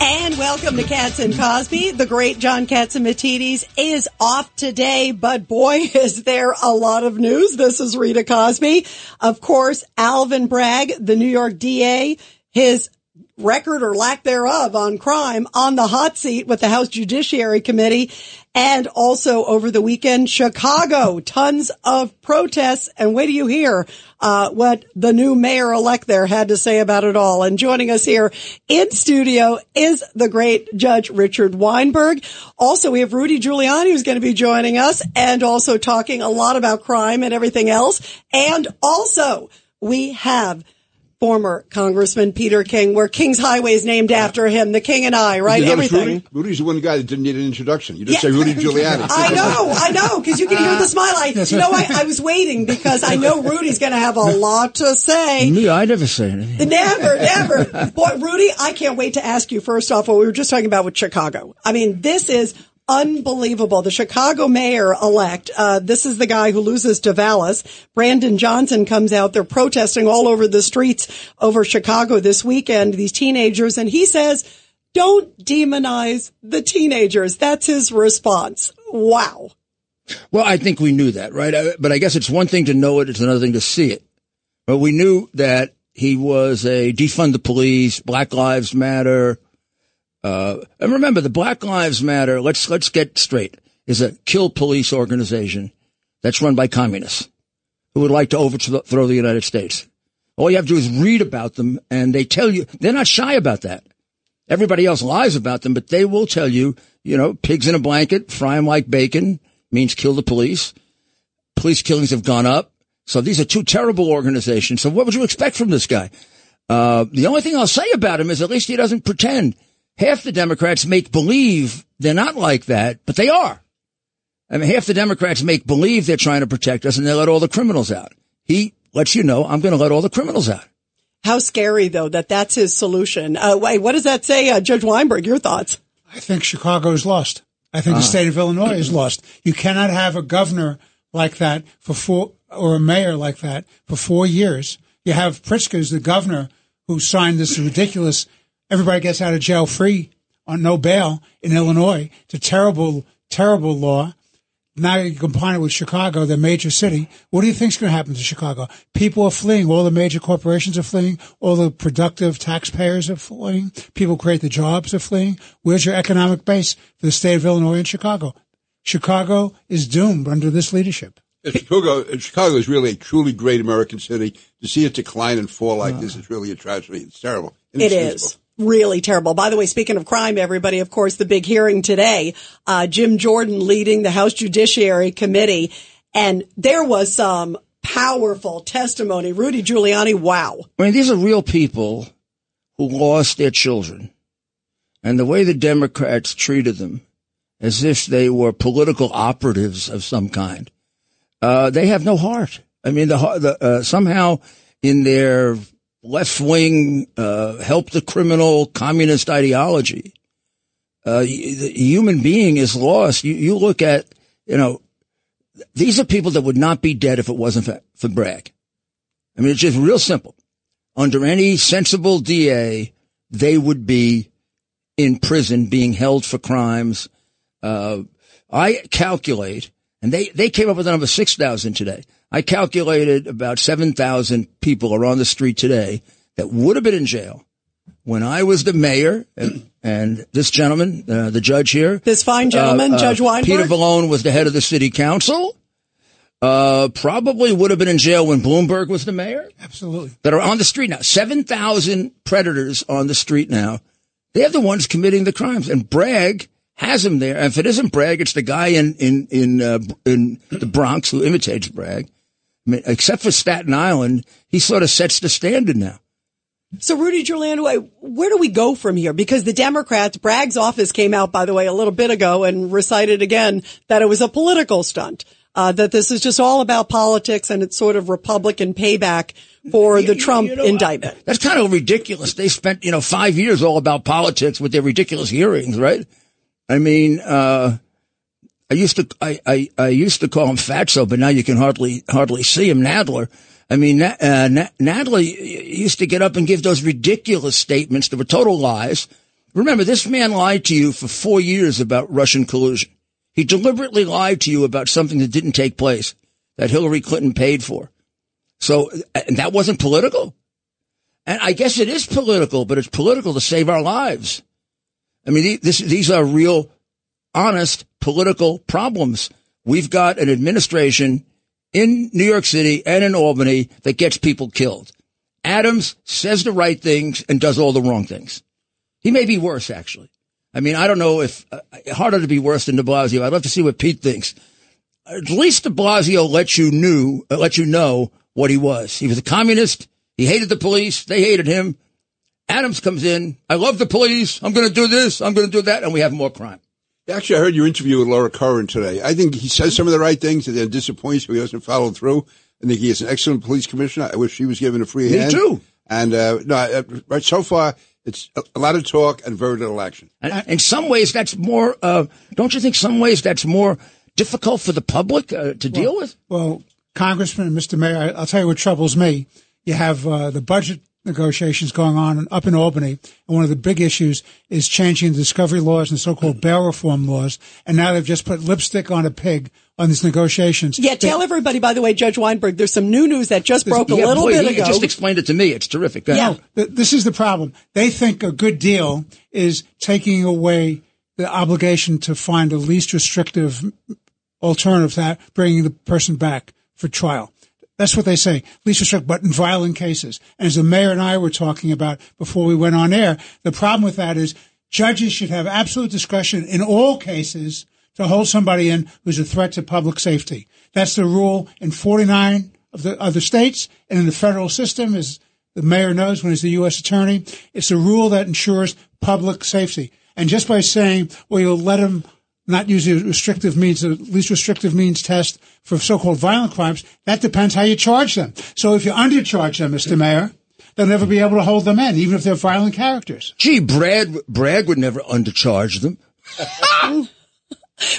And welcome to Cats and Cosby. The great John Catsimatidis is off today, but boy, is there a lot of news. This is Rita Cosby. Of course, Alvin Bragg, the New York DA, his record or lack thereof on crime on the hot seat with the House Judiciary Committee. And also over the weekend, Chicago, tons of protests. And wait do you hear uh, what the new mayor elect there had to say about it all. And joining us here in studio is the great Judge Richard Weinberg. Also, we have Rudy Giuliani who's going to be joining us and also talking a lot about crime and everything else. And also we have former Congressman Peter King, where King's Highway is named after him, the King and I, right? Everything. Rudy? Rudy's the one guy that didn't need an introduction. You just yeah. say Rudy Giuliani. I know, I know, because you can hear the smile. I, you know, I, I was waiting because I know Rudy's going to have a lot to say. Me, I never say anything. Never, never. Boy, Rudy, I can't wait to ask you first off what we were just talking about with Chicago. I mean, this is unbelievable. The Chicago mayor elect, uh, this is the guy who loses to Vallas. Brandon Johnson comes out. They're protesting all over the streets over Chicago this weekend, these teenagers. And he says, don't demonize the teenagers. That's his response. Wow. Well, I think we knew that, right? But I guess it's one thing to know it. It's another thing to see it. But we knew that he was a defund the police, Black Lives Matter, uh, and remember, the Black Lives Matter. Let's let's get straight. Is a kill police organization that's run by communists who would like to overthrow the United States. All you have to do is read about them, and they tell you they're not shy about that. Everybody else lies about them, but they will tell you, you know, pigs in a blanket, fry them like bacon means kill the police. Police killings have gone up. So these are two terrible organizations. So what would you expect from this guy? Uh, the only thing I'll say about him is at least he doesn't pretend half the Democrats make believe they're not like that, but they are. I mean, half the Democrats make believe they're trying to protect us and they let all the criminals out. He lets you know, I'm going to let all the criminals out. How scary though that that's his solution. Uh, wait, what does that say, uh, Judge Weinberg? Your thoughts? I think Chicago is lost. I think uh the uh-huh. state of Illinois is lost. You cannot have a governor like that for four, or a mayor like that for four years. You have Pritzker, the governor, who signed this ridiculous everybody gets out of jail free on no bail in Illinois. It's a terrible, terrible law. Now you combine it with Chicago, the major city. What do you think is going to happen to Chicago? People are fleeing. All the major corporations are fleeing. All the productive taxpayers are fleeing. People create the jobs are fleeing. Where's your economic base for the state of Illinois and Chicago? Chicago is doomed under this leadership. Chicago, Chicago is really a truly great American city. To see it decline and fall like uh, this is really a tragedy. It's terrible. It is really terrible. By the way, speaking of crime, everybody, of course, the big hearing today, uh, Jim Jordan leading the House Judiciary Committee, and there was some powerful testimony. Rudy Giuliani, wow. I mean, these are real people who lost their children. And the way the Democrats treated them as if they were political operatives of some kind, uh, they have no heart. I mean, the, the uh, somehow in their left wing, uh, help the criminal communist ideology. Uh, the human being is lost. You, you look at, you know, these are people that would not be dead if it wasn't for, for Bragg. I mean, it's just real simple. Under any sensible DA, they would be in prison being held for crimes. Uh, I calculate, and they, they came up with the number 6,000 today. I calculated about 7,000 people are on the street today that would have been in jail when I was the mayor and, and this gentleman, uh, the judge here. This fine gentleman, uh, uh, Judge Weinberg. Peter Vallone was the head of the city council. uh, probably would have been in jail when Bloomberg was the mayor. Absolutely. That are on the street now. 7,000 predators on the street now. They're the ones committing the crimes. And Bragg has them there. And if it isn't Bragg, it's the guy in, in, in, uh, in the Bronx who imitates Bragg. I except for Staten Island, he sort of sets the standard now. So, Rudy Giuliani, where do we go from here? Because the Democrats, Bragg's office came out, by the way, a little bit ago and recited again that it was a political stunt. Uh, that this is just all about politics and it's sort of Republican payback for the Trump you know, indictment. That's kind of ridiculous. They spent, you know, five years all about politics with their ridiculous hearings, right? I mean, uh, I used to, I, I, I used to call him Fatso, but now you can hardly, hardly see him, Nadler. I mean, uh, Nadler used to get up and give those ridiculous statements that were total lies. Remember, this man lied to you for four years about Russian collusion. He deliberately lied to you about something that didn't take place, that Hillary Clinton paid for. So, and that wasn't political. And I guess it is political, but it's political to save our lives. I mean, this, these are real, honest political problems. We've got an administration in New York City and in Albany that gets people killed. Adams says the right things and does all the wrong things. He may be worse, actually. I mean, I don't know if uh, harder to be worse than De Blasio. I'd love to see what Pete thinks. At least De Blasio let you knew, uh, let you know what he was. He was a communist. He hated the police. They hated him. Adams comes in. I love the police. I'm going to do this. I'm going to do that. And we have more crime. Actually, I heard your interview with Laura Curran today. I think he says some of the right things and then disappoints me he doesn't follow through. I think he is an excellent police commissioner. I wish he was given a free me hand. Me too. And, uh, no, uh, right so far, it's a lot of talk and very little action. And in some ways, that's more, uh, don't you think some ways that's more difficult for the public uh, to well, deal with? Well, Congressman and Mr. Mayor, I'll tell you what troubles me. You have uh, the budget negotiations going on up in Albany, and one of the big issues is changing the discovery laws and so-called bail reform laws. And now they've just put lipstick on a pig on these negotiations. Yeah, tell they, everybody, by the way, Judge Weinberg, there's some new news that just broke a yeah, little boy, bit he ago. Just explained it to me. It's terrific. yeah, this is the problem. They think a good deal is taking away the obligation to find the least restrictive alternative to that, bringing the person back for trial. That's what they say, least restrictive, but in violent cases. As the mayor and I were talking about before we went on air, the problem with that is judges should have absolute discretion in all cases to hold somebody in who's a threat to public safety. That's the rule in 49 of the other states and in the federal system, as the mayor knows when he's the U.S. attorney. It's a rule that ensures public safety. And just by saying, well, you'll let him not using restrictive means, the least restrictive means test for so-called violent crimes, that depends how you charge them. So if you undercharge them, Mr. Mayor, they'll never be able to hold them in, even if they're violent characters. Gee, Brad, Bragg would never undercharge them.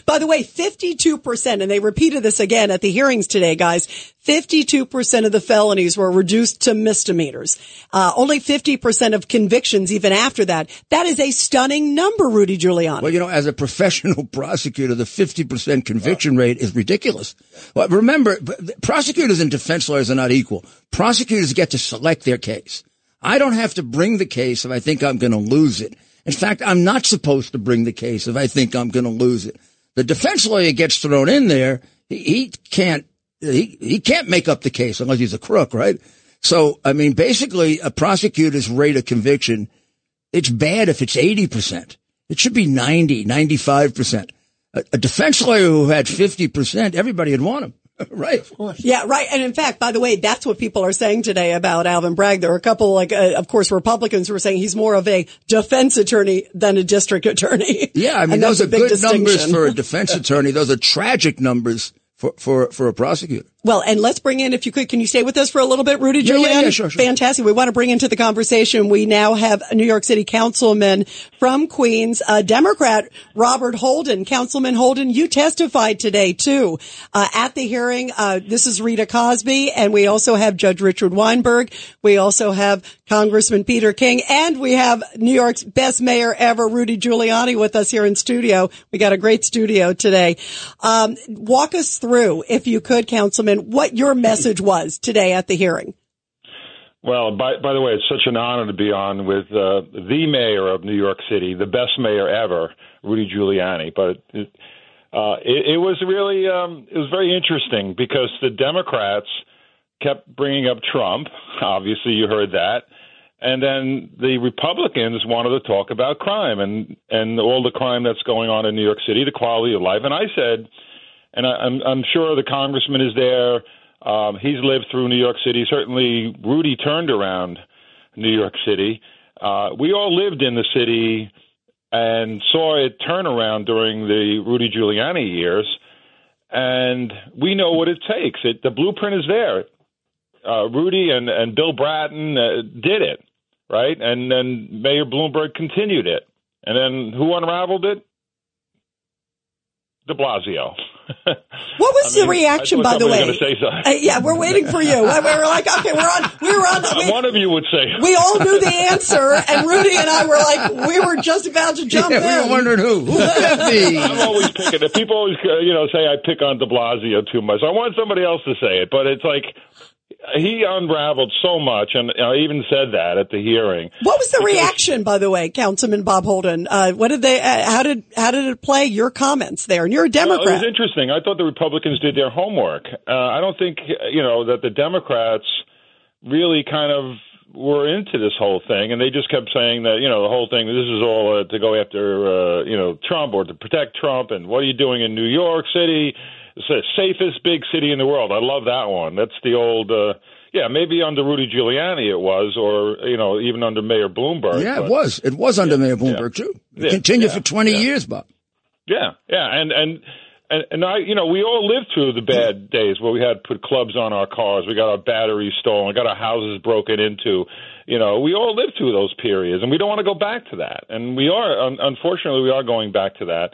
By the way, 52%, and they repeated this again at the hearings today, guys, 52% of the felonies were reduced to misdemeanors. Uh, only 50% of convictions even after that. That is a stunning number, Rudy Giuliani. Well, you know, as a professional prosecutor, the 50% conviction rate is ridiculous. Well, remember, prosecutors and defense lawyers are not equal. Prosecutors get to select their case. I don't have to bring the case if I think I'm going to lose it. In fact, I'm not supposed to bring the case if I think I'm going to lose it the defense lawyer gets thrown in there, he, he can't he, he can't make up the case unless he's a crook, right? So, I mean, basically, a prosecutor's rate of conviction, it's bad if it's 80%. It should be 90, 95%. A, a defense lawyer who had 50%, everybody would want him. right. Of course. Yeah, right. And in fact, by the way, that's what people are saying today about Alvin Bragg. There are a couple, like, uh, of course, Republicans who are saying he's more of a defense attorney than a district attorney. Yeah, I mean, those are good numbers for a defense attorney. Those are tragic numbers for, for, for a prosecutor. Well, and let's bring in, if you could, can you stay with us for a little bit, Rudy Giuliani? Yeah, yeah, sure, sure. Fantastic. We want to bring into the conversation. We now have a New York City councilman from Queens, a Democrat, Robert Holden. Councilman Holden, you testified today too, uh, at the hearing. Uh, this is Rita Cosby and we also have Judge Richard Weinberg. We also have Congressman Peter King and we have New York's best mayor ever, Rudy Giuliani with us here in studio. We got a great studio today. Um, walk us through, if you could, Councilman, what your message was today at the hearing. Well, by, by the way, it's such an honor to be on with uh, the mayor of New York City, the best mayor ever, Rudy Giuliani. But it, uh, it, it was really um, it was very interesting because the Democrats kept bringing up Trump. Obviously, you heard that. And then the Republicans wanted to talk about crime and and all the crime that's going on in New York City, the quality of life. And I said, and I, I'm I'm sure the congressman is there. Um, he's lived through New York City. Certainly, Rudy turned around New York City. Uh, we all lived in the city and saw it turn around during the Rudy Giuliani years, and we know what it takes. It, the blueprint is there. Uh, Rudy and, and Bill Bratton uh, did it right? And then Mayor Bloomberg continued it. And then who unraveled it? De Blasio. What was I mean, the reaction, I by the way? somebody was gonna say something. Uh, yeah, we're waiting for you. We were like, okay, we're on. We were on. We, One of you would say. we all knew the answer, and Rudy and I were like, we were just about to jump Yeah, we in. were wondering who. Who could that I'm always picking it. People always, uh, you know, say I pick on De Blasio too much. I want somebody else to say it, but it's like he unraveled so much, and I even said that at the hearing. What was the reaction, by the way, Councilman Bob Holden? Uh, what did they? Uh, how did how did it play? Your comments there, and you're a Well, it was interesting. I thought the Republicans did their homework. Uh, I don't think you know that the Democrats really kind of were into this whole thing, and they just kept saying that you know the whole thing. This is all uh, to go after uh, you know Trump or to protect Trump, and what are you doing in New York City? It's the safest big city in the world. I love that one. That's the old. Uh, yeah, maybe under Rudy Giuliani it was, or you know, even under Mayor Bloomberg. Yeah, but- it was. It was under Mayor Bloomberg too. It Yeah, continued yeah, for 20 yeah. years, Bob. Yeah, yeah, and and and and I, you know, we all lived through the bad days where we had to put clubs on our cars, we got our batteries stolen, got our houses broken into. You know, we all lived through those periods, and we don't want to go back to that. And we are, un- unfortunately, we are going back to that.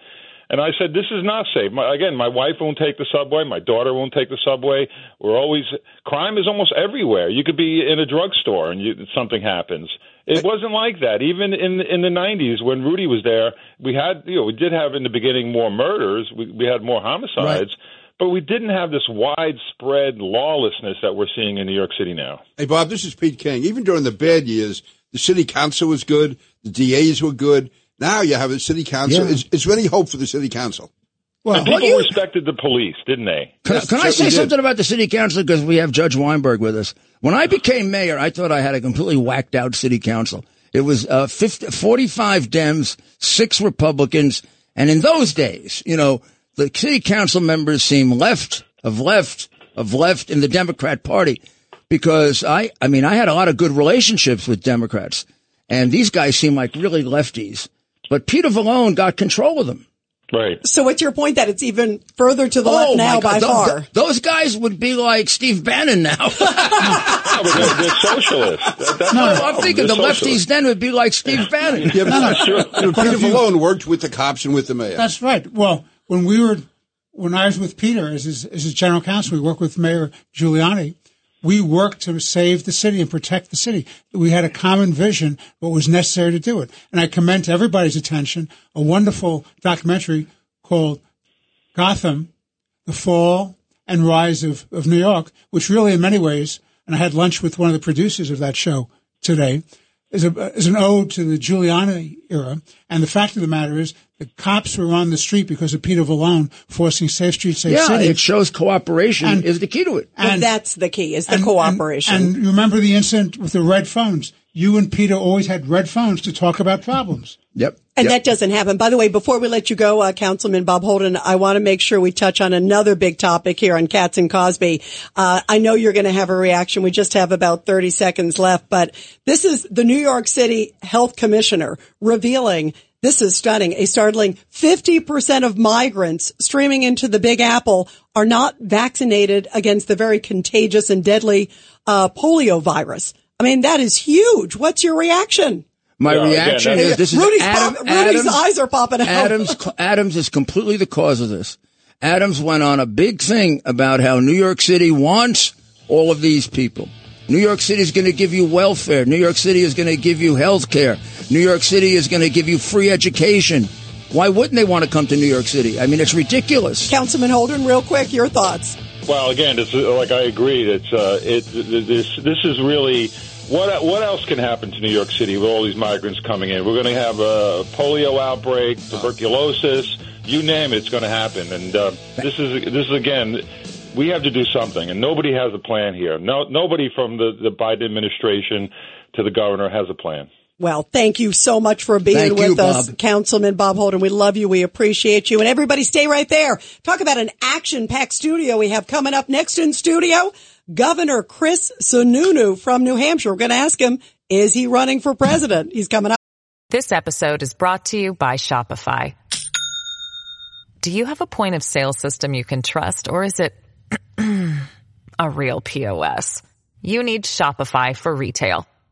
And I said, this is not safe. My, again, my wife won't take the subway. My daughter won't take the subway. We're always crime is almost everywhere. You could be in a drugstore and you, something happens. It wasn't like that. Even in in the '90s, when Rudy was there, we had you know we did have in the beginning more murders. We we had more homicides, but we didn't have this widespread lawlessness that we're seeing in New York City now. Hey, Bob, this is Pete King. Even during the bad years, the city council was good. The DAs were good. Now you have a city council. Yeah. Is, is there any hope for the city council? Well, People respected the police, didn't they? Can, Yes, can I say certainly did. something about the city council? Because we have Judge Weinberg with us. When I became mayor, I thought I had a completely whacked out city council. It was uh, 50, 45 Dems, six Republicans, and in those days, you know, the city council members seemed left of left of left in the Democrat Party because I, I mean, I had a lot of good relationships with Democrats, and these guys seem like really lefties. But Peter Vallone got control of them. Right. so, what's your point that it's even further to the left now Oh, my by God. Far? th- those guys would be like Steve Bannon now. No, but they're, they're socialists. That- that's No, I'm thinking the They're lefties then would be like Steve Bannon. Yeah, but Sure. you know, Peter Vallone worked with the cops and with the mayor. That's right. Well, when we were, when I was with Peter as his, as his general counsel, we worked with Mayor Giuliani. We worked to save the city and protect the city. We had a common vision, what was necessary to do it. And I commend to everybody's attention a wonderful documentary called Gotham, The Fall and Rise of, of New York, which really in many ways, and I had lunch with one of the producers of that show today, is, a, is an ode to the Giuliani era. And the fact of the matter is, the cops were on the street because of Peter Vallone forcing Safe Street, Safe Yeah, City. it shows cooperation And- is the key to it. Well, that's the key is the and- cooperation. And, and you remember the incident with the red phones. You and Peter always had red phones to talk about problems. Yep. And yep. that doesn't happen. By the way, before we let you go, uh, Councilman Bob Holden, I want to make sure we touch on another big topic here on Cats and Cosby. Uh, I know you're going to have a reaction. We just have about 30 seconds left, but this is the New York City Health Commissioner revealing this is stunning. A startling 50% of migrants streaming into the Big Apple are not vaccinated against the very contagious and deadly uh, polio virus. I mean, that is huge. What's your reaction? My Yeah, reaction that's- is this is Rudy's, Adam, pop- Rudy's Adams, eyes are popping out. Adams, Adams is completely the cause of this. Adams went on a big thing about how New York City wants all of these people. New York City is going to give you welfare. New York City is going to give you health care. New York City is going to give you free education. Why wouldn't they want to come to New York City? I mean, it's ridiculous. Councilman Holden, real quick, your thoughts. Well, again, it's like I agree. It's uh, it this this is really what what else can happen to New York City with all these migrants coming in? We're going to have a polio outbreak, tuberculosis, You name it, it's going to happen. And uh, this is this is again, we have to do something, and nobody has a plan here. No, nobody from the the Biden administration to the governor has a plan. Well, thank you so much for being Thank with you, us, Bob. Councilman Bob Holden. We love you. We appreciate you. And everybody stay right there. Talk about an action packed studio we have coming up next in studio. Governor Chris Sununu from New Hampshire. We're going to ask him, is he running for president? He's coming up. This episode is brought to you by Shopify. Do you have a point of sale system you can trust or is it a real POS? You need Shopify for retail.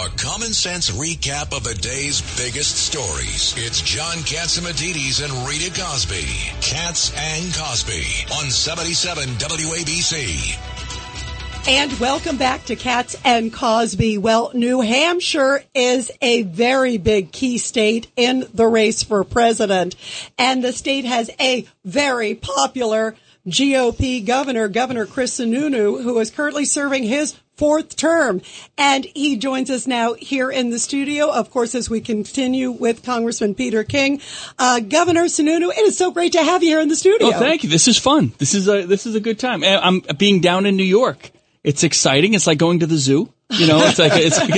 A common sense recap of the day's biggest stories. It's John Catsimatidis and Rita Cosby. Cats and Cosby on 77 WABC. And welcome back to Cats and Cosby. Well, New Hampshire is a very big key state in the race for president. And the state has a very popular GOP governor, Governor Chris Sununu, who is currently serving his fourth term. And he joins us now here in the studio, of course, as we continue with Congressman Peter King. Uh, Governor Sununu, it is so great to have you here in the studio. Oh, thank you. This is fun. This is a this is a good time. I'm being down in New York. It's exciting. It's like going to the zoo. You know, it's like it's.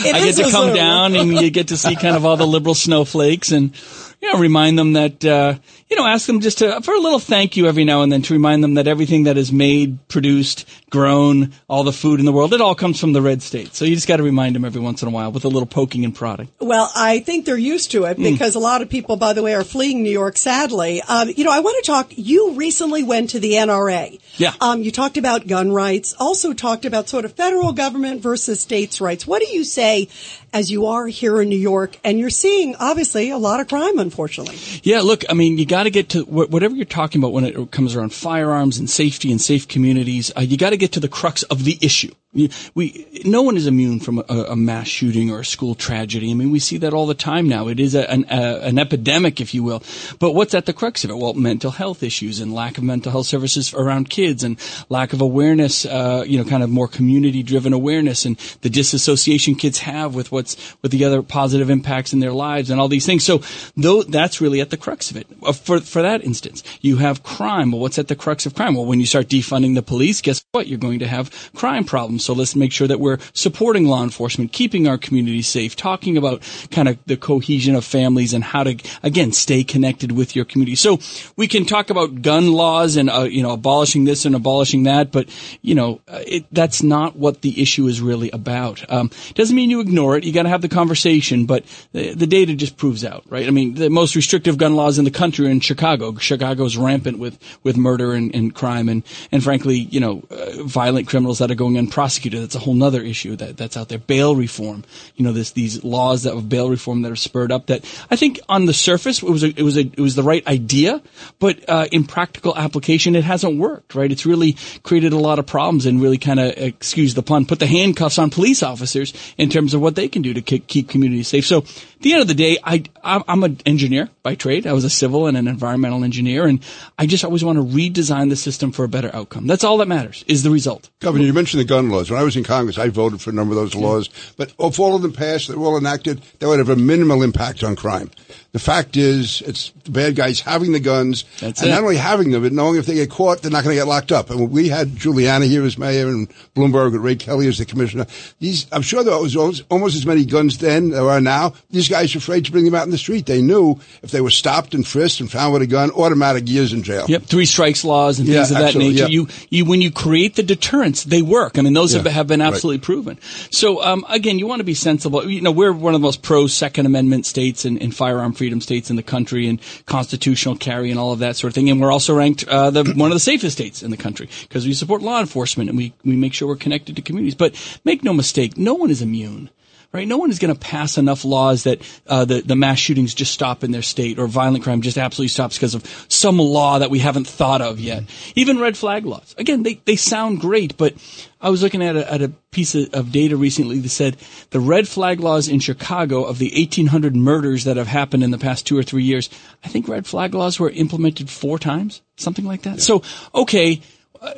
Like I get to come zoo. down and you get to see kind of all the liberal snowflakes and you know remind them that uh, you know ask them just to for a little thank you every now and then to remind them that everything that is made, produced, grown, all the food in the world, it all comes from the red state. So you just got to remind them every once in a while with a little poking and prodding. Well, I think they're used to it Hmm. because a lot of people, by the way, are fleeing New York, sadly. Um, you know, I want to talk, you recently went to the NRA. Yeah. Um, you talked about gun rights, also talked about sort of federal government versus states' rights. What do you say as you are here in New York and you're seeing, obviously, a lot of crime, unfortunately? Yeah, look, I mean, you got to get to whatever you're talking about when it comes around firearms and safety and safe communities. Uh, you got to get to the crux of the issue. We, no one is immune from a, a mass shooting or a school tragedy. I mean, we see that all the time now. It is a, an, a, an epidemic, if you will. But what's at the crux of it? Well, mental health issues and lack of mental health services around kids and lack of awareness, uh, you know, kind of more community driven awareness and the disassociation kids have with what's, with the other positive impacts in their lives and all these things. So though that's really at the crux of it. Uh, For, for that instance, you have crime. Well, what's at the crux of crime? Well, when you start defunding the police, guess what? You're going to have crime problems. So let's make sure that we're supporting law enforcement, keeping our communities safe, talking about kind of the cohesion of families and how to, again, stay connected with your community. So we can talk about gun laws and, uh, you know, abolishing this and abolishing that, but, you know, uh, it, that's not what the issue is really about. Um, doesn't mean you ignore it. You got to have the conversation, but the, the data just proves out, right? I mean, the most restrictive gun laws in the country are in Chicago. Chicago's rampant with, with murder and, and crime and, and frankly, you know, uh, violent criminals that are going unprosecuted. That's a whole other issue that, that's out there. Bail reform, you know, this, these laws that of bail reform that have spurred up that I think on the surface it was a, it was a, it was the right idea, but, uh, in practical application it hasn't worked, right? It's really created a lot of problems and really kind of, excuse the pun, put the handcuffs on police officers in terms of what they can do to keep, keep communities safe. So at the end of the day, I, I'm an engineer by trade. I was a civil and an environmental engineer and I just always want to redesign the system for a better outcome. That's all that matters is the result. Governor, you mentioned the gun laws. When I was in Congress, I voted for a number of those laws. But if all of them passed, they were all enacted, they would have a minimal impact on crime. The fact is, it's the bad guys having the guns, That's and it. not only having them, but knowing if they get caught, they're not going to get locked up. And we had Giuliani here as mayor and Bloomberg and Ray Kelly as the commissioner. These, I'm sure there was almost, almost as many guns then as there are now. These guys are afraid to bring them out in the street. They knew if they were stopped and frisked and found with a gun, automatic years in jail. Yep, three strikes laws and Yeah, things of that nature. yeah. You, you, when you create the deterrents, they work. I mean, those have, Yeah, have been right. absolutely proven. So, um, again, you want to be sensible. You know, we're one of the most pro Second Amendment states in, and firearm freedom states in the country, and constitutional carry and all of that sort of thing. And we're also ranked uh, the one of the safest states in the country because we support law enforcement and we we make sure we're connected to communities. But make no mistake, no one is immune right? No one is going to pass enough laws that uh, the the mass shootings just stop in their state or violent crime just absolutely stops because of some law that we haven't thought of yet. Even red flag laws. Again, they they sound great, but I was looking at a, at a piece of, of data recently that said the red flag laws in Chicago of the 1,800 murders that have happened in the past two or three years, I think red flag laws were implemented four times, something like that. So, okay, uh,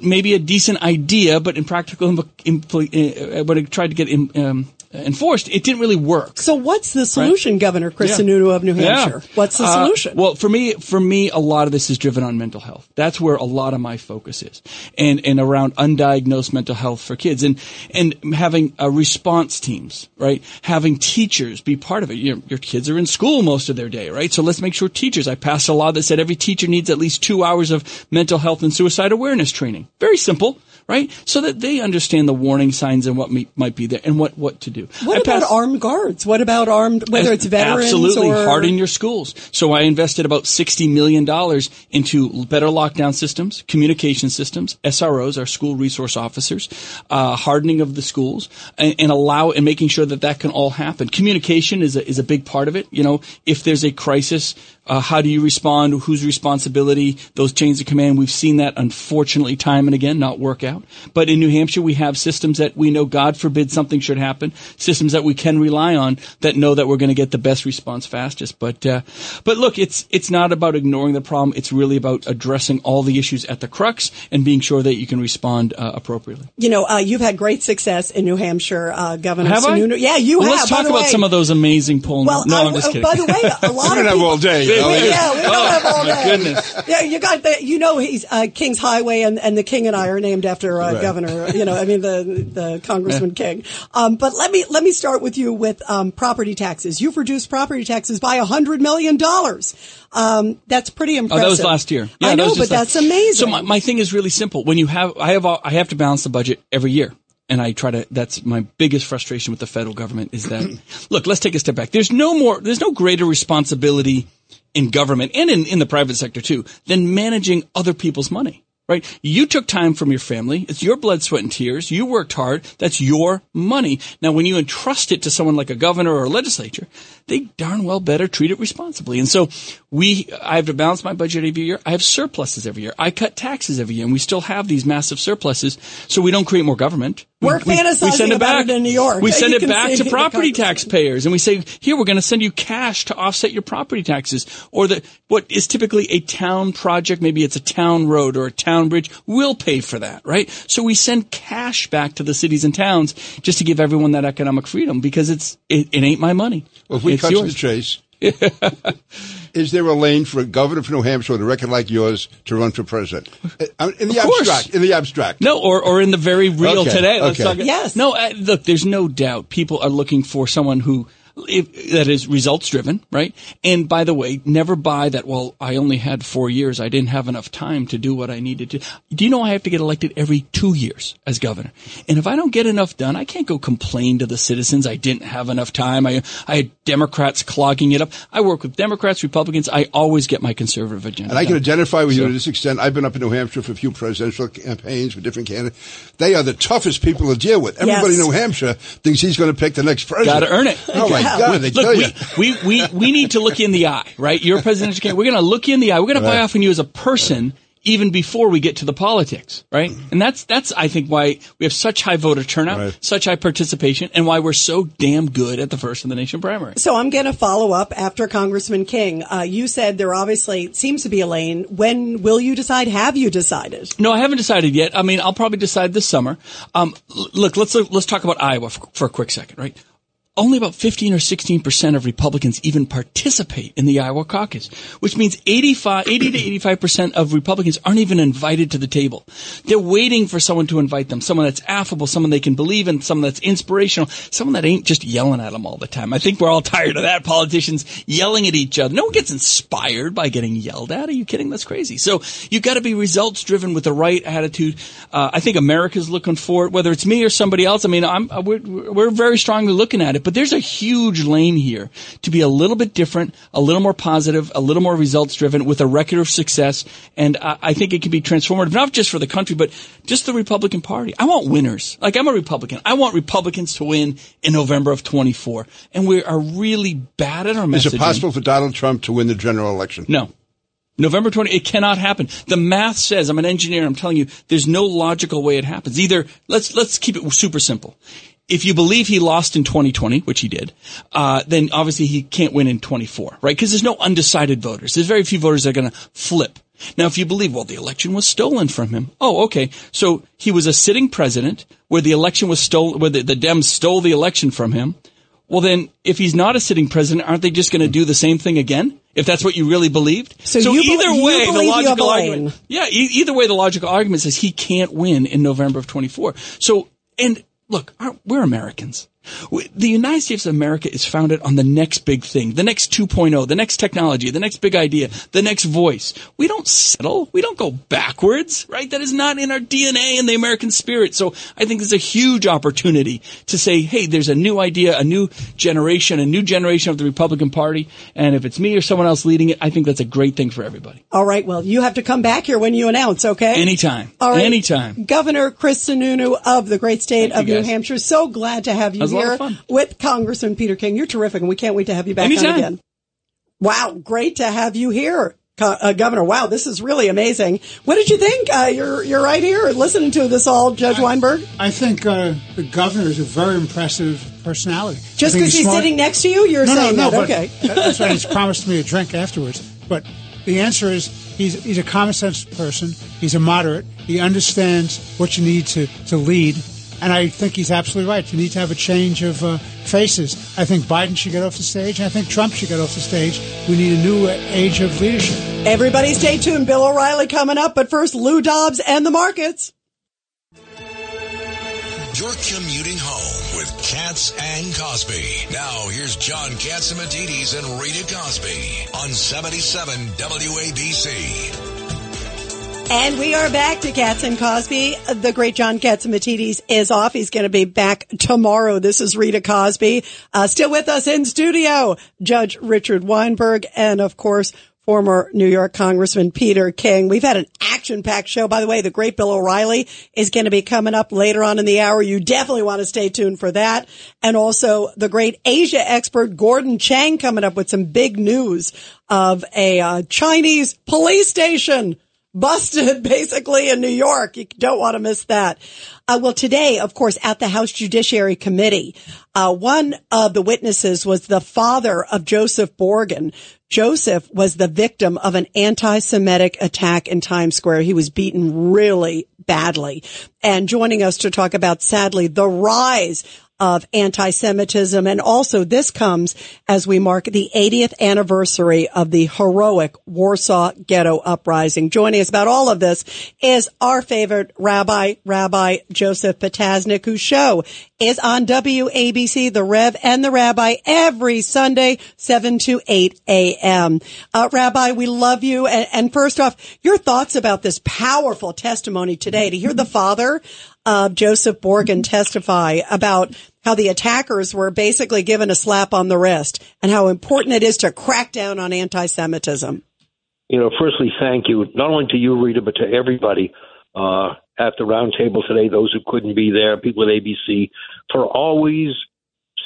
maybe a decent idea, but in practical, impl- impl- uh, when it tried to get in, um, enforced, it didn't really work. So what's the solution, Governor Chris Yeah. Sununu of New Yeah. Hampshire? What's the Uh, solution? well, for me, for me, a lot of this is driven on mental health. That's where a lot of my focus is, and and around undiagnosed mental health for kids, and and having uh, response teams, right? Having teachers be part of it. Your, your kids are in school most of their day, right? So let's make sure teachers. I passed a law that said every teacher needs at least two hours of mental health and suicide awareness training. Very simple. Right, so that they understand the warning signs and what me, might be there and what what to do. what I about passed- armed guards? What about armed, whether it's veterans Absolutely. or Harden your schools. So I invested about $60 million into better lockdown systems, communication systems, SROs, our school resource officers, uh, hardening of the schools, and, and allow and making sure that that can all happen. Communication is a, is a big part of it. You know, if there's a crisis, uh, how do you respond? Whose responsibility? Those chains of command. We've seen that unfortunately time and again not work out. But in New Hampshire, we have systems that we know, God forbid something should happen, systems that we can rely on that know that we're going to get the best response fastest. But, uh, but look, it's, it's not about ignoring the problem. It's really about addressing all the issues at the crux and being sure that you can respond uh, appropriately. you know, uh, you've had great success in New Hampshire, uh, Governor Have I? Yeah, you Well, have. Let's talk about way. some of those amazing poll. Well, no, I- I'm just kidding. by the way, a lot of don't have people, all day. Yeah, we don't Oh, have all my day. goodness. Yeah, you got the. You know, he's uh, King's Highway, and, and the King and I are named after uh, Right. Governor. You know, I mean the the Congressman King. Um, but let me let me start with you with um, property taxes. You've reduced property taxes by a hundred million dollars. Um, that's pretty Oh, impressive. that was last year. Yeah, I know, was but that's amazing. So my, my thing is really simple. When you have, I have, all- I have to balance the budget every year. And I try to, that's my biggest frustration with the federal government is that, look, let's take a step back. There's no more, there's no greater responsibility in government and in, in the private sector too than managing other people's money. Right? You took time from your family. It's your blood, sweat, and tears. You worked hard. That's your money. Now, when you entrust it to someone like a governor or a legislature, they darn well better treat it responsibly. And so we, I have to balance my budget every year. I have surpluses every year. I cut taxes every year and we still have these massive surpluses so we don't create more government. We- We're we- we fantasizing send about it in New York. We send You it back to property taxpayers and we say, here, we're going to send you cash to offset your property taxes or the, what is typically a town project. Maybe it's a town road or a town bridge. We'll pay for that, right? So we send cash back to the cities and towns just to give everyone that economic freedom because it's, it, it ain't my money. Well, if we it's cut yours. to the chase, is there a lane for a governor from New Hampshire with a record like yours to run for president? Uh, In the Of course. abstract. In the abstract. No, or, or in the very real Okay, today. Let's okay. talk- Yes. No, uh, look, there's no doubt people are looking for someone who, if, that is results driven, right? And by the way, never buy that, well, I only had four years. I didn't have enough time to do what I needed to. Do you know I have to get elected every two years as governor? And if I don't get enough done, I can't go complain to the citizens I didn't have enough time. I, I had Democrats clogging it up. I work with Democrats, Republicans. I always get my conservative agenda. And I can done. identify with you to this extent. I've been up in New Hampshire for a few presidential campaigns with different candidates. They are the toughest people to deal with. Everybody Yes. in New Hampshire thinks he's going to pick the next president. Got to earn it. Oh my God! They Look, we, we, we, we need to look you in the eye, right? You're a presidential candidate. We're going to look you in the eye. We're going to buy off on you as a person even before we get to the politics, right? And that's, that's, I think, why we have such high voter turnout, Right. such high participation, and why we're so damn good at the first in the nation primary. So I'm going to follow up after Congressman King. Uh, you said there obviously seems to be a lane. When will you decide? Have you decided? No, I haven't decided yet. I mean, I'll probably decide this summer. Um, look, let's let's talk about Iowa for, for a quick second, right? Only about 15 or 16 percent of Republicans even participate in the Iowa caucus, which means 85, 80 to 85 percent of Republicans aren't even invited to the table. They're waiting for someone to invite them, someone that's affable, someone they can believe in, someone that's inspirational, someone that ain't just yelling at them all the time. I think we're all tired of that. Politicians yelling at each other. No one gets inspired by getting yelled at. Are you kidding? That's crazy. So you've got to be results driven with the right attitude. Uh, I think America's looking for it, whether it's me or somebody else. I mean, I'm, we're, we're very strongly looking at it, But there's a huge lane here to be a little bit different, a little more positive, a little more results driven with a record of success. And I, I think it can be transformative, not just for the country, but just the Republican Party. I want winners. Like I'm a Republican. I want Republicans to win in November of 24. And we are really bad at our messaging. Is it possible for Donald Trump to win the general election? No. November 20, it cannot happen. The math says, I'm an engineer, I'm telling you, there's no logical way it happens. Either, let's, let's keep it super simple. If you believe he lost in 2020, which he did, uh, then obviously he can't win in 24, right? Because there's no undecided voters. There's very few voters that are going to flip. Now, if you believe, well, the election was stolen from him. Oh, okay. So he was a sitting president where the election was stolen, where the, the Dems stole the election from him. Well, then, if he's not a sitting president, aren't they just going to do the same thing again? If that's what you really believed. So, you either you way, the logical argument. Yeah, e- either way, the logical argument says he can't win in November of 24. So, and look, we're Americans. The United States of America is founded on the next big thing, the next 2.0, the next technology, the next big idea, the next voice. We don't settle. We don't go backwards, right? That is not in our DNA and the American spirit. So I think there's a huge opportunity to say, hey, there's a new idea, a new generation, a new generation of the Republican Party. And if it's me or someone else leading it, I think that's a great thing for everybody. All right. Well, you have to come back here when you announce, okay? Anytime. All right. Anytime. Governor Chris Sununu of the great state Thank of New. Hampshire. So glad to have you That was a lot here with Congressman Peter King. You're terrific, and we can't wait to have you back on again. Wow, great to have you here. Uh, Governor, wow, this is really amazing. What did you think? Uh, you're you're right here listening to this all, Judge Weinberg. I think uh, the governor is a very impressive personality. Just because he's smart. sitting next to you, you're no, saying no, no, that? okay. that's why he's promised me a drink afterwards. But the answer is he's he's a common sense person. He's a moderate. He understands what you need to to lead, and I think he's absolutely right. You need to have a change of uh, faces. I think Biden should get off the stage, I think Trump should get off the stage. We need a new age of leadership. Everybody stay tuned. Bill O'Reilly coming up, but first, Lou Dobbs and the markets. You're commuting home with Cats and Cosby. Now here's John Catsimatidis and Rita Cosby on 77 WABC. And we are back to Cats and Cosby. The great John Catsimatidis is off. He's going to be back tomorrow. This is Rita Cosby. Uh, still with us in studio, Judge Richard Weinberg and of course, former New York Congressman Peter King. We've had an action-packed show. By the way, the great Bill O'Reilly is going to be coming up later on in the hour. You definitely want to stay tuned for that. And also the great Asia expert Gordon Chang coming up with some big news of a uh, Chinese police station busted basically in New York. You don't want to miss that. Uh, well, today, of course, at the House Judiciary Committee, uh, one of the witnesses was the father of Joseph Borgen. Joseph was the victim of an anti-Semitic attack in Times Square. He was beaten really badly. And joining us to talk about, sadly, the rise of anti-Semitism. And also this comes as we mark the 80th anniversary of the heroic Warsaw Ghetto Uprising. Joining us about all of this is our favorite rabbi, Rabbi Joseph Potasnik, whose show is on WABC, The Rev and the Rabbi every Sunday, 7 to 8 a.m. Uh, Rabbi, we love you. And, and first off, your thoughts about this powerful testimony today to hear the father of Joseph Borgen testify about how the attackers were basically given a slap on the wrist and how important it is to crack down on anti-Semitism. you know, firstly, thank you not only to you, Rita, but to everybody uh, at the roundtable today, those who couldn't be there, people at ABC, for always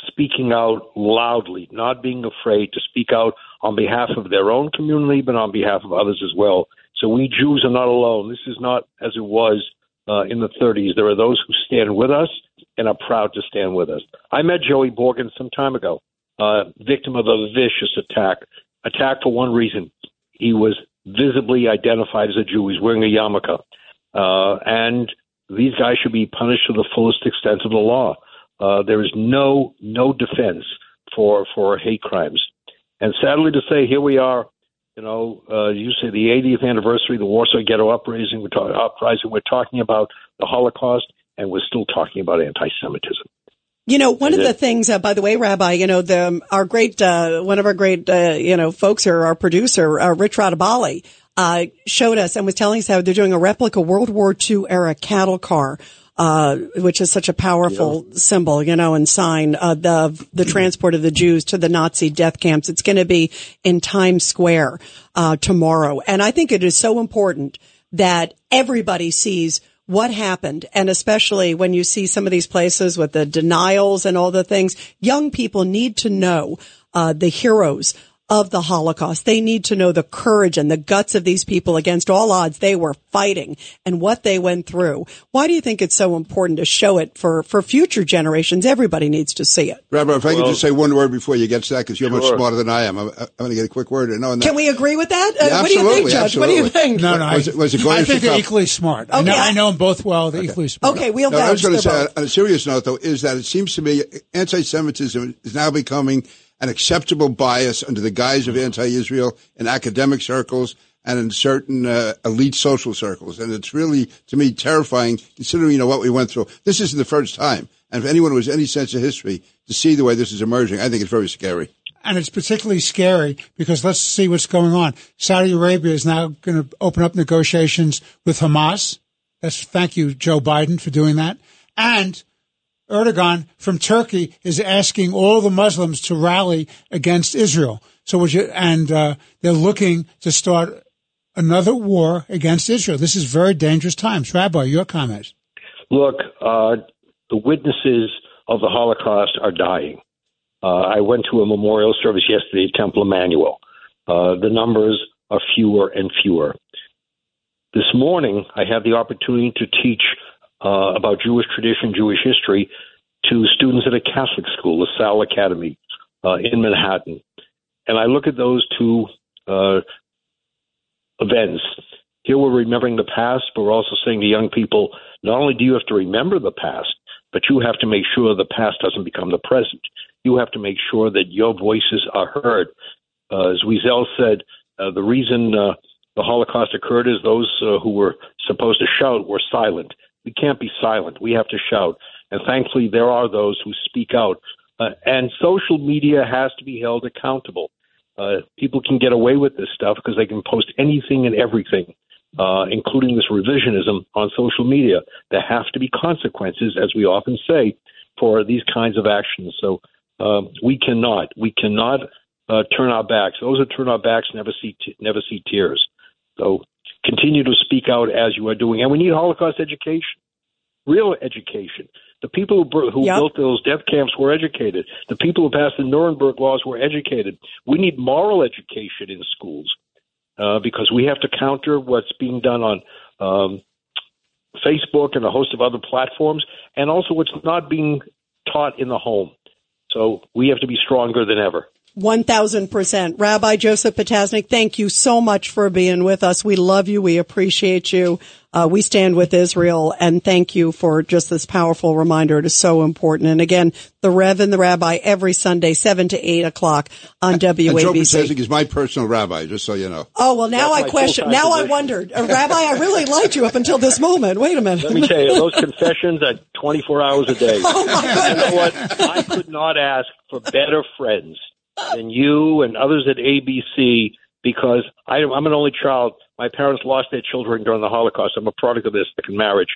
speaking out loudly, not being afraid to speak out on behalf of their own community, but on behalf of others as well. So we Jews are not alone. This is not as it was uh, in the 30s. There are those who stand with us and are proud to stand with us. I met Joey Borgen some time ago, uh, victim of a vicious attack. Attack for one reason. He was visibly identified as a Jew. He's wearing a yarmulke. Uh, and these guys should be punished to the fullest extent of the law. Uh, there is no no defense for for hate crimes. And sadly to say, here we are. You know, uh, you say the 80th anniversary of the Warsaw Ghetto uprising. We're talking uprising. We're talking about the Holocaust, and we're still talking about anti-Semitism. You know, one of the things, uh, by the way, Rabbi, you know, the, our great, uh, one of our great, uh, you know, folks here, our producer, uh, Rich Radabali, uh, showed us and was telling us how they're doing a replica World War II era cattle car uh, which is such a powerful yeah. symbol, you know, and sign uh, the the transport of the Jews to the Nazi death camps. It's going to be in Times Square uh, tomorrow, and I think it is so important that everybody sees what happened. And especially when you see some of these places with the denials and all the things, young people need to know uh, the heroes of the Holocaust. They need to know the courage and the guts of these people against all odds they were fighting and what they went through. Why do you think it's so important to show it for, for future generations? Everybody needs to see it. Rabbi, if I well, could just say one word before you get to that, because you're sure. much smarter than I am. I'm, I'm going to get a quick word. No, Can we agree with that? Uh, what do you think, Judge? Absolutely. What do you think? No, no. Was it, was it I think they're equally smart. Okay. I, know, I know them both well. They're okay. equally smart. Okay, we'll no, I was going to say, both. on a serious note, though, is that it seems to me anti-Semitism is now becoming – an acceptable bias under the guise of anti-Israel in academic circles and in certain uh, elite social circles. And it's really, to me, terrifying considering, you know, what we went through. This isn't the first time. And if anyone has any sense of history to see the way this is emerging, I think it's very scary. And it's particularly scary because let's see what's going on. Saudi Arabia is now going to open up negotiations with Hamas. That's thank you, Joe Biden, for doing that. And Erdogan from Turkey is asking all the Muslims to rally against Israel. So, you, and uh, they're looking to start another war against Israel. This is very dangerous times. Rabbi, your comments. Look, uh, the witnesses of the Holocaust are dying. Uh, I went to a memorial service yesterday at Temple Emanu-El. Uh, the numbers are fewer and fewer. This morning, I had the opportunity to teach uh, about Jewish tradition, Jewish history to students at a Catholic school, the Sal Academy uh, in Manhattan. And I look at those two uh, events. Here we're remembering the past, but we're also saying to young people, not only do you have to remember the past, but you have to make sure the past doesn't become the present. You have to make sure that your voices are heard. Uh, as Wiesel said, uh, the reason uh, the Holocaust occurred is those uh, who were supposed to shout were silent. We can't be silent. We have to shout. And thankfully, there are those who speak out. Uh, and social media has to be held accountable. Uh, people can get away with this stuff because they can post anything and everything, uh, including this revisionism on social media. There have to be consequences, as we often say, for these kinds of actions. So uh, we cannot, we cannot uh, turn our backs. Those who turn our backs never see, t- never see tears. So continue to speak out as you are doing. And we need Holocaust education, real education. The people who, who yep. built those death camps were educated. The people who passed the Nuremberg laws were educated. We need moral education in schools uh, because we have to counter what's being done on um, Facebook and a host of other platforms, and also what's not being taught in the home. So we have to be stronger than ever. 1000%. Rabbi Joseph Potasnik, thank you so much for being with us. We love you. We appreciate you. Uh, we stand with Israel and thank you for just this powerful reminder. It is so important. And again, the Rev and the Rabbi every Sunday, 7 to 8 o'clock on WABC. And Joe is my personal rabbi, just so you know. Oh, well, now That's I question, now position. I wondered. Uh, rabbi, I really liked you up until this moment. Wait a minute. Let me tell you, those confessions are 24 hours a day. Oh, my goodness. You know what? I could not ask for better friends than you and others at ABC because I, I'm an only child. My parents lost their children during the Holocaust. I'm a product of this second marriage.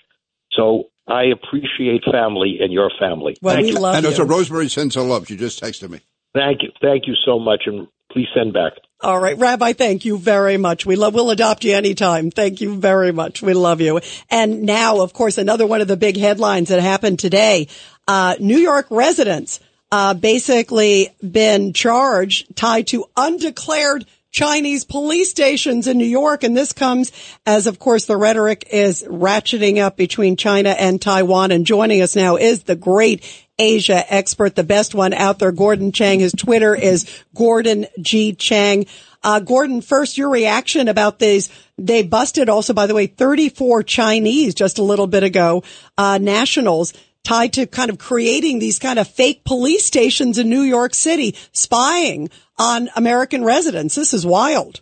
So I appreciate family and your family. Well, Thank we you. love and you. also, Rosemary sends her love. She just texted me. Thank you. Thank you so much. And please send back. All right, Rabbi, thank you very much. We love, we'll adopt you anytime. Thank you very much. We love you. And now, of course, another one of the big headlines that happened today, uh, New York residents uh, basically been charged tied to undeclared Chinese police stations in New York. And this comes as, of course, the rhetoric is ratcheting up between China and Taiwan. And joining us now is the great Asia expert, the best one out there, Gordon Chang. His Twitter is Gordon G. Chang. Uh, Gordon, first, your reaction about these. They busted also, by the way, 34 Chinese just a little bit ago, uh, nationals tied to kind of creating these kind of fake police stations in New York City, spying on American residents. This is wild.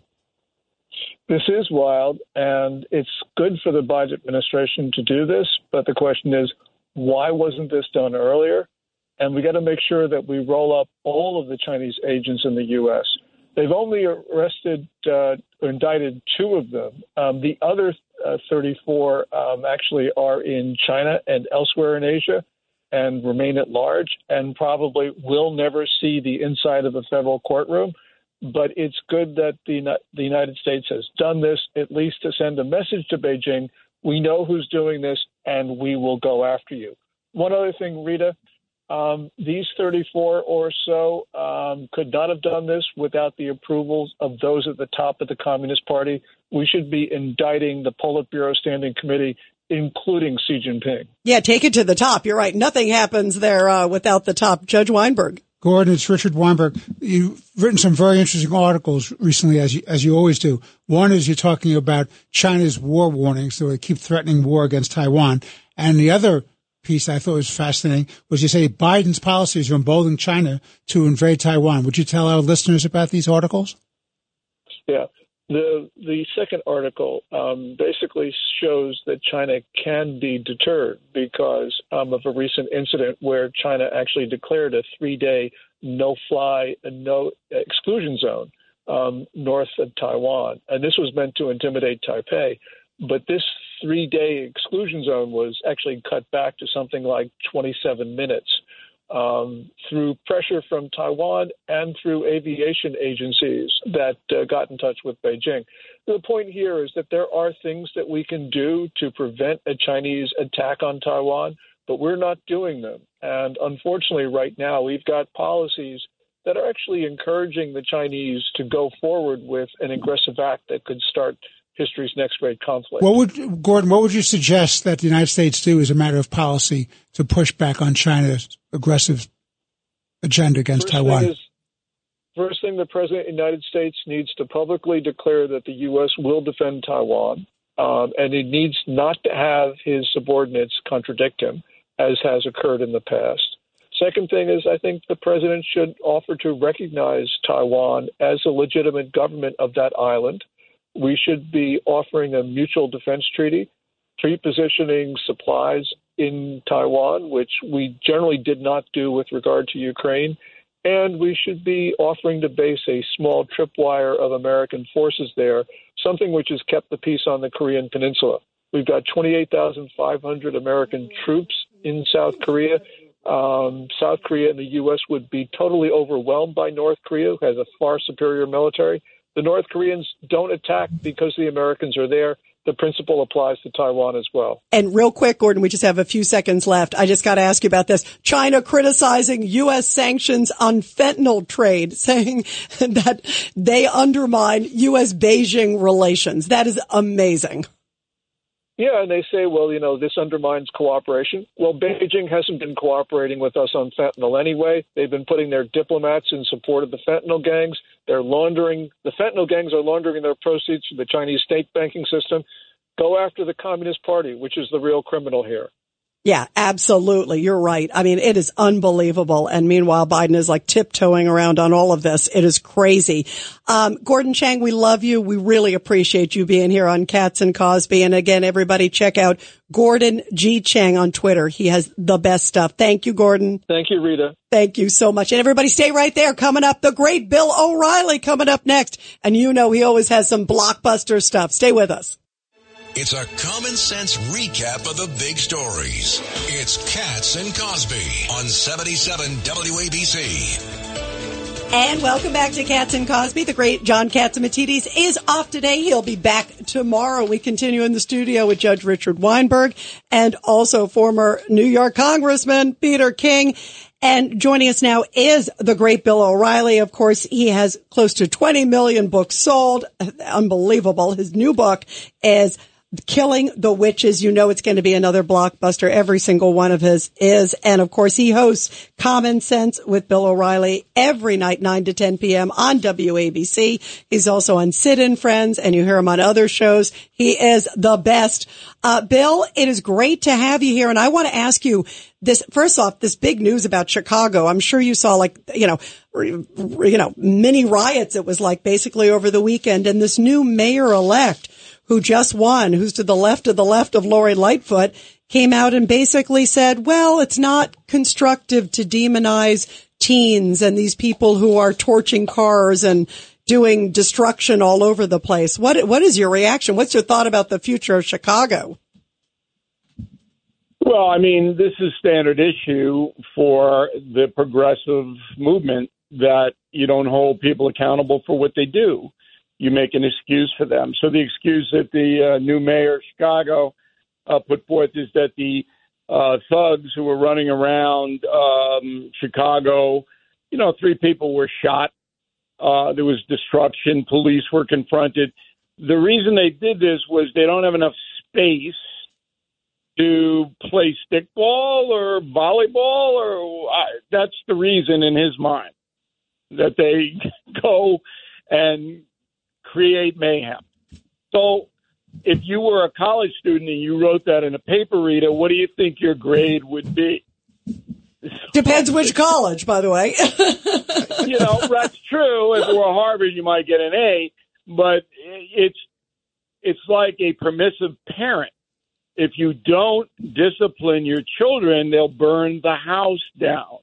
This is wild, and it's good for the Biden administration to do this. But the question is, why wasn't this done earlier? And we got to make sure that we roll up all of the Chinese agents in the U.S. They've only arrested uh, or indicted two of them. Um, the other uh, 34 um, actually are in China and elsewhere in Asia and remain at large and probably will never see the inside of a federal courtroom. But it's good that the, the United States has done this, at least to send a message to Beijing we know who's doing this and we will go after you. One other thing, Rita, um, these 34 or so um, could not have done this without the approvals of those at the top of the Communist Party. We should be indicting the Politburo Standing Committee, including Xi Jinping. Yeah, take it to the top. You're right. Nothing happens there uh, without the top. Judge Weinberg. Gordon, it's Richard Weinberg. You've written some very interesting articles recently, as you, as you always do. One is you're talking about China's war warnings, so they keep threatening war against Taiwan. And the other piece I thought was fascinating was you say Biden's policies are emboldening China to invade Taiwan. Would you tell our listeners about these articles? Yeah. The the second article um, basically shows that China can be deterred because um, of a recent incident where China actually declared a three day no fly and no exclusion zone um, north of Taiwan, and this was meant to intimidate Taipei. But this three day exclusion zone was actually cut back to something like 27 minutes um, through pressure from Taiwan and through aviation agencies that uh, got in touch with Beijing. The point here is that there are things that we can do to prevent a Chinese attack on Taiwan, but we're not doing them. And unfortunately, right now, we've got policies that are actually encouraging the Chinese to go forward with an aggressive act that could start history's next great conflict. What would Gordon? What would you suggest that the United States do as a matter of policy to push back on China's aggressive agenda against first Taiwan? Thing is, first thing, the president of the United States needs to publicly declare that the U.S. will defend Taiwan, um, and he needs not to have his subordinates contradict him, as has occurred in the past. Second thing is, I think the president should offer to recognize Taiwan as a legitimate government of that island we should be offering a mutual defense treaty, pre-positioning supplies in Taiwan, which we generally did not do with regard to Ukraine. And we should be offering to base a small tripwire of American forces there, something which has kept the peace on the Korean Peninsula. We've got 28,500 American troops in South Korea. Um, South Korea and the U.S. would be totally overwhelmed by North Korea, who has a far superior military. The North Koreans don't attack because the Americans are there. The principle applies to Taiwan as well. And real quick, Gordon, we just have a few seconds left. I just got to ask you about this. China criticizing U.S. sanctions on fentanyl trade, saying that they undermine U.S. Beijing relations. That is amazing. Yeah, and they say, well, you know, this undermines cooperation. Well, Beijing hasn't been cooperating with us on fentanyl anyway. They've been putting their diplomats in support of the fentanyl gangs. They're laundering, the fentanyl gangs are laundering their proceeds through the Chinese state banking system. Go after the Communist Party, which is the real criminal here. Yeah, absolutely. You're right. I mean, it is unbelievable. And meanwhile, Biden is like tiptoeing around on all of this. It is crazy. Um, Gordon Chang, we love you. We really appreciate you being here on Cats and Cosby. And again, everybody check out Gordon G. Chang on Twitter. He has the best stuff. Thank you, Gordon. Thank you, Rita. Thank you so much. And everybody stay right there. Coming up, the great Bill O'Reilly coming up next. And you know, he always has some blockbuster stuff. Stay with us. It's a common sense recap of the big stories. It's Cats and Cosby on 77 WABC. And welcome back to Cats and Cosby. The great John Catsimatidis is off today. He'll be back tomorrow. We continue in the studio with Judge Richard Weinberg and also former New York Congressman Peter King. And joining us now is the great Bill O'Reilly. Of course, he has close to 20 million books sold. Unbelievable. His new book is Killing the Witches. You know it's going to be another blockbuster. Every single one of his is. And of course, he hosts Common Sense with Bill O'Reilly every night, 9 to 10 p.m. on WABC. He's also on Sid and Friends, and you hear him on other shows. He is the best. Uh, Bill, it is great to have you here. And I want to ask you this, first off, this big news about Chicago. I'm sure you saw like, you know, you know, mini riots. It was like basically over the weekend and this new mayor elect who just won, who's to the left of the left of Lori Lightfoot, came out and basically said, well, it's not constructive to demonize teens and these people who are torching cars and, doing destruction all over the place. What what is your reaction? What's your thought about the future of Chicago? Well, I mean, this is standard issue for the progressive movement that you don't hold people accountable for what they do. You make an excuse for them. So the excuse that the uh, new mayor of Chicago uh, put forth is that the uh, thugs who were running around um, Chicago, you know, three people were shot. Uh, there was destruction. Police were confronted. The reason they did this was they don't have enough space to play stickball or volleyball, or uh, that's the reason in his mind that they go and create mayhem. So, if you were a college student and you wrote that in a paper Rita, what do you think your grade would be? Depends which college, by the way. you know, that's true. If it were Harvard, you might get an A, but it's it's like a permissive parent if you don't discipline your children, they'll burn the house down.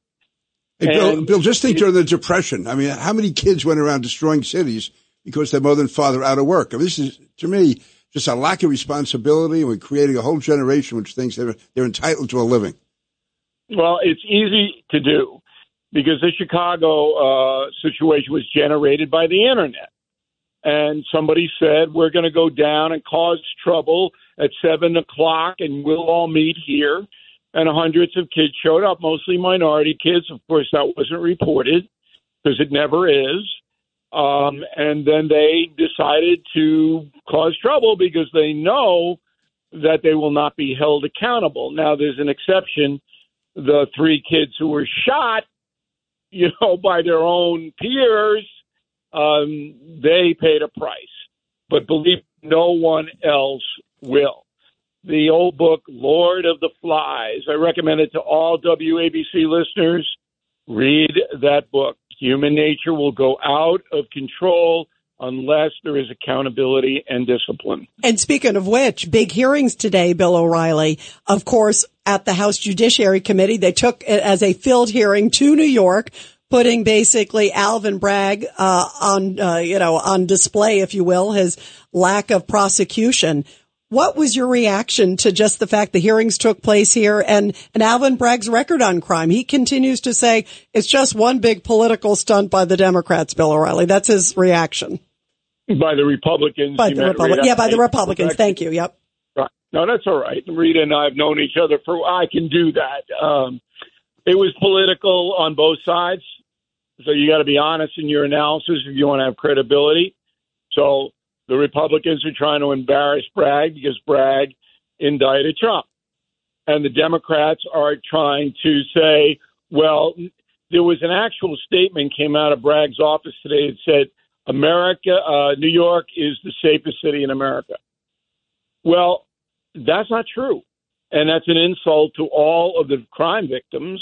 Hey, Bill, Bill, just think during the Depression. I mean, how many kids went around destroying cities because their mother and father are out of work? I mean, this is, to me, just a lack of responsibility, we're creating a whole generation which thinks they're, they're entitled to a living. Well, it's easy to do because the Chicago uh, situation was generated by the internet. And somebody said, we're going to go down and cause trouble at seven o'clock, and we'll all meet here. And hundreds of kids showed up, mostly minority kids. Of course, that wasn't reported because it never is. Um, and then they decided to cause trouble because they know that they will not be held accountable. Now, there's an exception. The three kids who were shot, you know, by their own peers, um, they paid a price. But believe no one else will. The old book, Lord of the Flies. I recommend it to all WABC listeners. Read that book. Human nature will go out of control unless there is accountability and discipline. And speaking of which, big hearings today, Bill O'Reilly. Of course, at the House Judiciary Committee, they took it as a filled hearing to New York, putting basically Alvin Bragg uh, on, uh, you know, on display, if you will, his lack of prosecution. What was your reaction to just the fact the hearings took place here and, and Alvin Bragg's record on crime? He continues to say it's just one big political stunt by the Democrats, Bill O'Reilly. That's his reaction. By the Republicans. By the Republicans. Yeah, by the Republicans. Thank you. Yep. Right. No, that's all right. Rita and I have known each other for, I can do that. Um, it was political on both sides. So you got to be honest in your analysis if you want to have credibility. So the Republicans are trying to embarrass Bragg because Bragg indicted Trump. And the Democrats are trying to say, well, there was an actual statement came out of Bragg's office today that said, America, uh, New York is the safest city in America. Well, that's not true. And that's an insult to all of the crime victims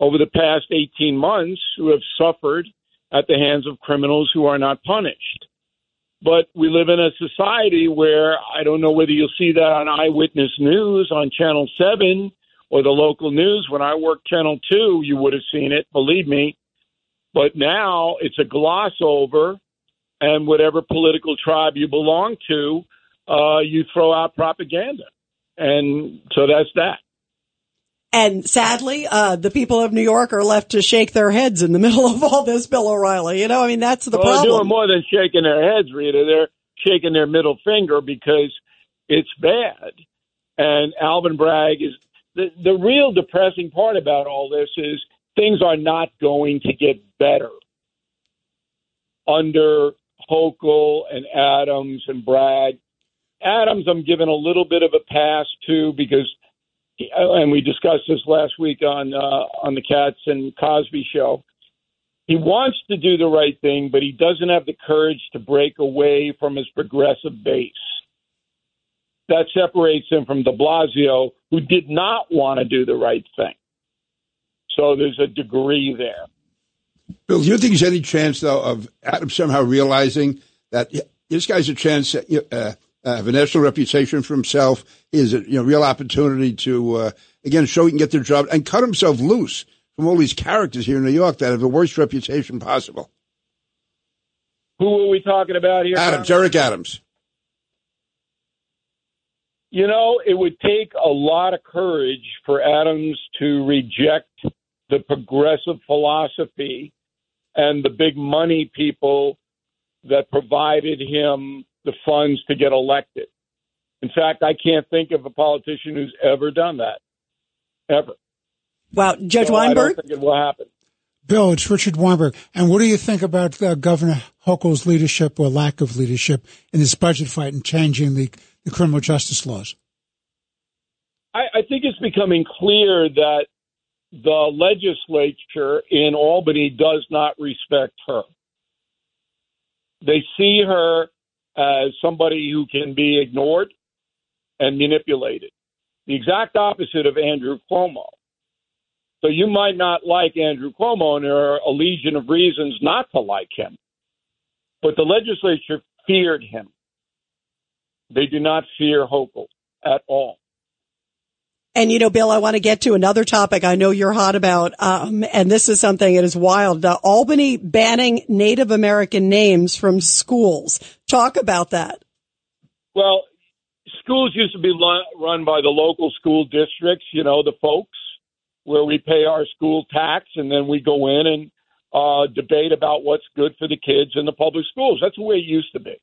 over the past 18 months who have suffered at the hands of criminals who are not punished. But we live in a society where I don't know whether you'll see that on Eyewitness News on Channel 7 or the local news. When I worked Channel 2, you would have seen it, believe me. But now it's a gloss over, and whatever political tribe you belong to, uh, you throw out propaganda. And so that's that. And sadly, uh, the people of New York are left to shake their heads in the middle of all this, Bill O'Reilly. You know, I mean, that's the well, problem. They're doing more than shaking their heads, Rita. They're shaking their middle finger because it's bad. And Alvin Bragg is the, the real depressing part about all this is things are not going to get better under Hochul and Adams and Bragg. Adams, I'm giving a little bit of a pass to because and we discussed this last week on uh, on the Cats and Cosby show. He wants to do the right thing, but he doesn't have the courage to break away from his progressive base. That separates him from De Blasio, who did not want to do the right thing. So there's a degree there. Bill, do you think there's any chance, though, of Adam somehow realizing that this guy's a chance, uh, uh, have a national reputation for himself. Is a you know, real opportunity to, uh, again, show he can get the job and cut himself loose from all these characters here in New York that have the worst reputation possible. Who are we talking about here? Adams, Eric Adams. You know, it would take a lot of courage for Adams to reject the progressive philosophy and the big money people that provided him the funds to get elected. In fact, I can't think of a politician who's ever done that. Ever. Wow, Judge So I Weinberg? don't think it will happen. Bill, it's Richard Weinberg. And what do you think about uh, Governor Hochul's leadership or lack of leadership in this budget fight and changing the, the criminal justice laws? I, I think it's becoming clear that the legislature in Albany does not respect her. They see her as somebody who can be ignored and manipulated. The exact opposite of Andrew Cuomo. So you might not like Andrew Cuomo, and there are a legion of reasons not to like him. But the legislature feared him. They do not fear Hochul at all. And you know, Bill, I want to get to another topic I know you're hot about, um, and this is something that is wild. Uh, Albany banning Native American names from schools. Talk about that. Well, schools used to be run by the local school districts, you know, the folks, where we pay our school tax and then we go in and uh, debate about what's good for the kids in the public schools. That's the way it used to be.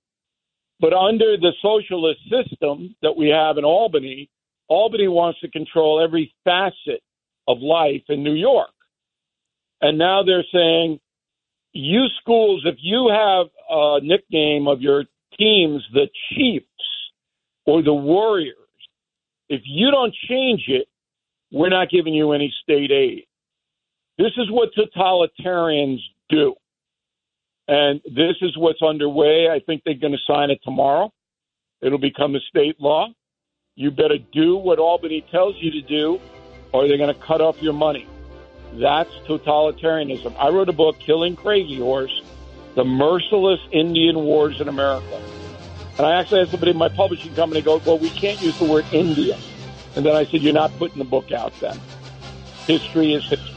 But under the socialist system that we have in Albany, Albany wants to control every facet of life in New York. And now they're saying, you schools, if you have a nickname of your teams, the Chiefs or the Warriors, if you don't change it, we're not giving you any state aid. This is what totalitarians do. And this is what's underway. I think they're going to sign it tomorrow. It'll become a state law. You better do what Albany tells you to do, or they're going to cut off your money. That's totalitarianism. I wrote a book, Killing Crazy Horse The Merciless Indian Wars in America. And I actually had somebody in my publishing company go, Well, we can't use the word Indian. And then I said, You're not putting the book out then. History is history.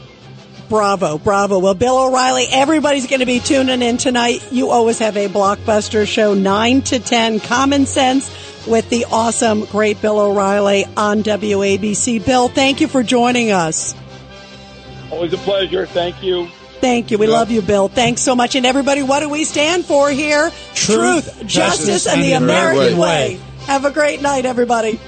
Bravo, bravo. Well, Bill O'Reilly, everybody's going to be tuning in tonight. You always have a blockbuster show, 9 to 10, Common Sense with the awesome, great Bill O'Reilly on WABC. Bill, thank you for joining us. Always a pleasure. Thank you. Thank you. We love you, Bill. Thanks so much. And everybody, what do we stand for here? Truth, justice, and the and the American American way. way. Have a great night, everybody.